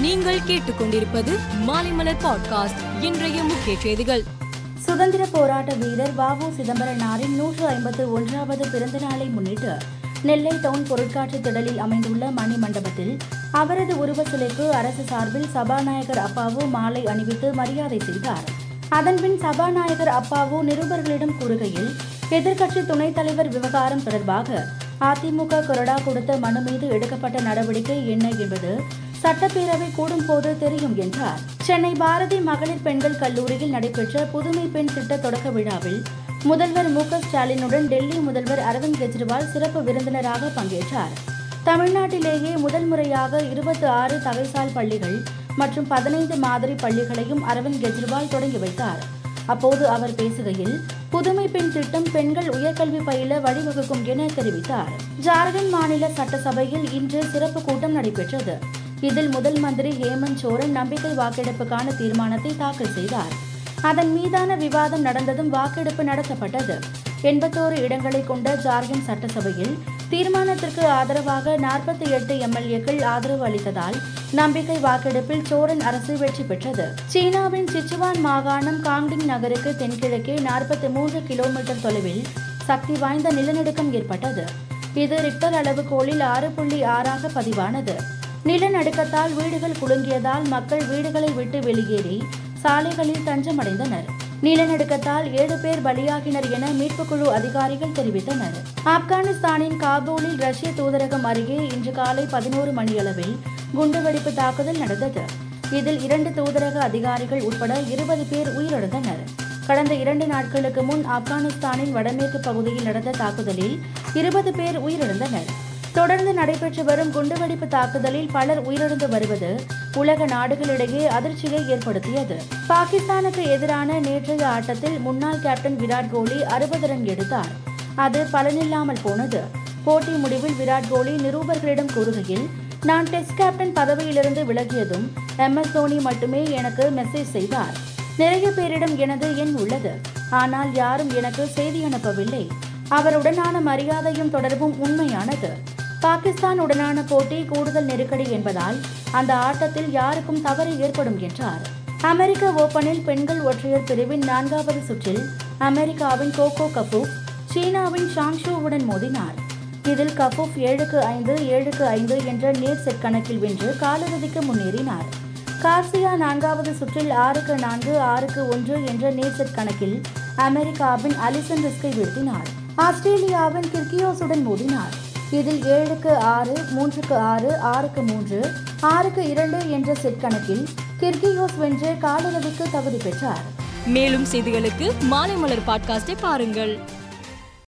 நீங்கள் கேட்டுக்கொண்டிருப்பது மாலைமலர் பாட்காஸ்ட் இன்றைய முக்கிய செய்திகள். சுதந்திர போராட்ட வீரர் வாவு சிதம்பரனாரின் நூற்று ஐம்பத்து ஒன்றாவது பிறந்த நாளை முன்னிட்டு நெல்லை டவுன் பொருட்காட்சி திடலில் அமைந்துள்ள மணி மண்டபத்தில் அவரது உருவ சிலைக்கு அரசு சார்பில் சபாநாயகர் அப்பாவு மாலை அணிவித்து மரியாதை செய்தார். அதன்பின் சபாநாயகர் அப்பாவு நிருபர்களிடம் கூறுகையில் எதிர்க்கட்சி துணைத் தலைவர் விவகாரம் தொடர்பாக அதிமுக கொறடா கொடுத்த மனு மீது எடுக்கப்பட்ட நடவடிக்கை என்ன என்பது சட்டப்பேரவை கூடும் போது தெரியும் என்றார். சென்னை பாரதி மகளிர் பெண்கள் கல்லூரியில் நடைபெற்ற புதுமை பெண் திட்ட தொடக்க விழாவில் முதல்வர் மு க ஸ்டாலினுடன் டெல்லி முதல்வர் அரவிந்த் கெஜ்ரிவால் சிறப்பு விருந்தினராக பங்கேற்றார். தமிழ்நாட்டிலேயே முதல் முறையாக இருபத்தி ஆறு தகைசால் பள்ளிகள் மற்றும் பதினைந்து மாதிரி பள்ளிகளையும் அரவிந்த் கெஜ்ரிவால் தொடங்கி வைத்தார். அப்போது அவர் பேசுகையில் புதுமை பெண் திட்டம் பெண்கள் உயர்கல்வி பயில வழிவகுக்கும் என தெரிவித்தார். ஜார்க்கண்ட் மாநில சட்டசபையில் இன்று சிறப்பு கூட்டம் நடைபெற்றது. இதில் முதல் மந்திரி ஹேமந்த் சோரன் நம்பிக்கை வாக்கெடுப்புக்கான தீர்மானத்தை தாக்கல் செய்தார். அதன் மீதான விவாதம் நடந்ததும் வாக்கெடுப்பு நடத்தப்பட்டது. எண்பத்தோரு இடங்களை கொண்ட ஜார்க்கண்ட் சட்டசபையில் தீர்மானத்திற்கு ஆதரவாக நாற்பத்தி எட்டு எம்எல்ஏக்கள் ஆதரவு அளித்ததால் நம்பிக்கை வாக்கெடுப்பில் சோரன் அரசு வெற்றி பெற்றது. சீனாவின் சிச்சுவான் மாகாணம் காங்டிங் நகருக்கு தென்கிழக்கே நாற்பத்தி மூன்று கிலோமீட்டர் தொலைவில் சக்தி வாய்ந்த நிலநடுக்கம் ஏற்பட்டது. இது ரிக்டர் அளவுகோலில் ஆறு புள்ளி ஆறாக பதிவானது. நிலநடுக்கத்தால் வீடுகள் குலுங்கியதால் மக்கள் வீடுகளை விட்டு வெளியேறி சாலைகளில் தஞ்சமடைந்தனர். நிலநடுக்கத்தால் ஏழு பேர் பலியாகினர் என மீட்புக்குழு அதிகாரிகள் தெரிவித்தனர். ஆப்கானிஸ்தானின் காபூலில் ரஷ்ய தூதரகம் அருகே இன்று காலை பதினோரு மணியளவில் குண்டுவெடிப்பு தாக்குதல் நடந்தது. இதில் இரண்டு தூதரக அதிகாரிகள் உட்பட இருபது பேர் உயிரிழந்தனர். கடந்த இரண்டு நாட்களுக்கு முன் ஆப்கானிஸ்தானின் வடமேற்கு பகுதியில் நடந்த தாக்குதலில் இருபது பேர் உயிரிழந்தனர். தொடர்ந்து நடைபெற்று வரும் குண்டுவெடிப்பு தாக்குதலில் பலர் உயிரிழந்து வருவது உலக நாடுகளிடையே அதிர்ச்சியை ஏற்படுத்தியது. பாகிஸ்தானுக்கு எதிரான நேற்றைய ஆட்டத்தில் முன்னாள் கேப்டன் விராட் கோலி அறுபது ரன் எடுத்தார். அது பலனில்லாமல் போனது. போட்டி முடிவில் விராட் கோலி நிரூபர்களிடம் கூறுகையில் நான் டெஸ்ட் கேப்டன் பதவியிலிருந்து விலகியதும் எம். எஸ். தோனி மட்டுமே எனக்கு மெசேஜ் செய்தார். நிறைய பேரிடம் எனது எண் உள்ளது. ஆனால் யாரும் எனக்கு செய்தி அனுப்பவில்லை. அவருடனான மரியாதையும் தொடர்பும் உண்மையானது. பாகிஸ்தான் உடனான போட்டி கூடுதல் நெருக்கடி என்பதால் அந்த ஆட்டத்தில் யாருக்கும் தவறு ஏற்படும் என்றார். அமெரிக்க ஓபனில் பெண்கள் ஒற்றையர் பிரிவின் நான்காவது சுற்றில் அமெரிக்காவின் கோகோ கபூப் சீனாவின் ஷாங்ஷூவுடன் மோதினார். இதில் கபூப் ஏழுக்கு ஐந்து ஏழுக்கு ஐந்து என்ற நேர் செட் கணக்கில் வென்று காலிறுதிக்கு முன்னேறினார். கார்சியா நான்காவது சுற்றில் ஆறுக்கு நான்கு ஆறுக்கு ஒன்று என்ற நேர் செட் கணக்கில் அமெரிக்காவின் அலிசன் ரிஸ்கை வீழ்த்தினார். ஆஸ்திரேலியாவின் கிர்கியோஸுடன் மோதினார். இதில் ஏழுக்கு ஆறு மூன்றுக்கு ஆறு ஆறுக்கு மூன்று ஆறுக்கு இரண்டு என்ற செட் கணக்கில் கிர்கியோஸ் வென்று காலிறுதிக்கு தகுதி பெற்றார். மேலும் செய்திகளுக்கு மாலை மலர் பாட்காஸ்டை பாருங்கள்.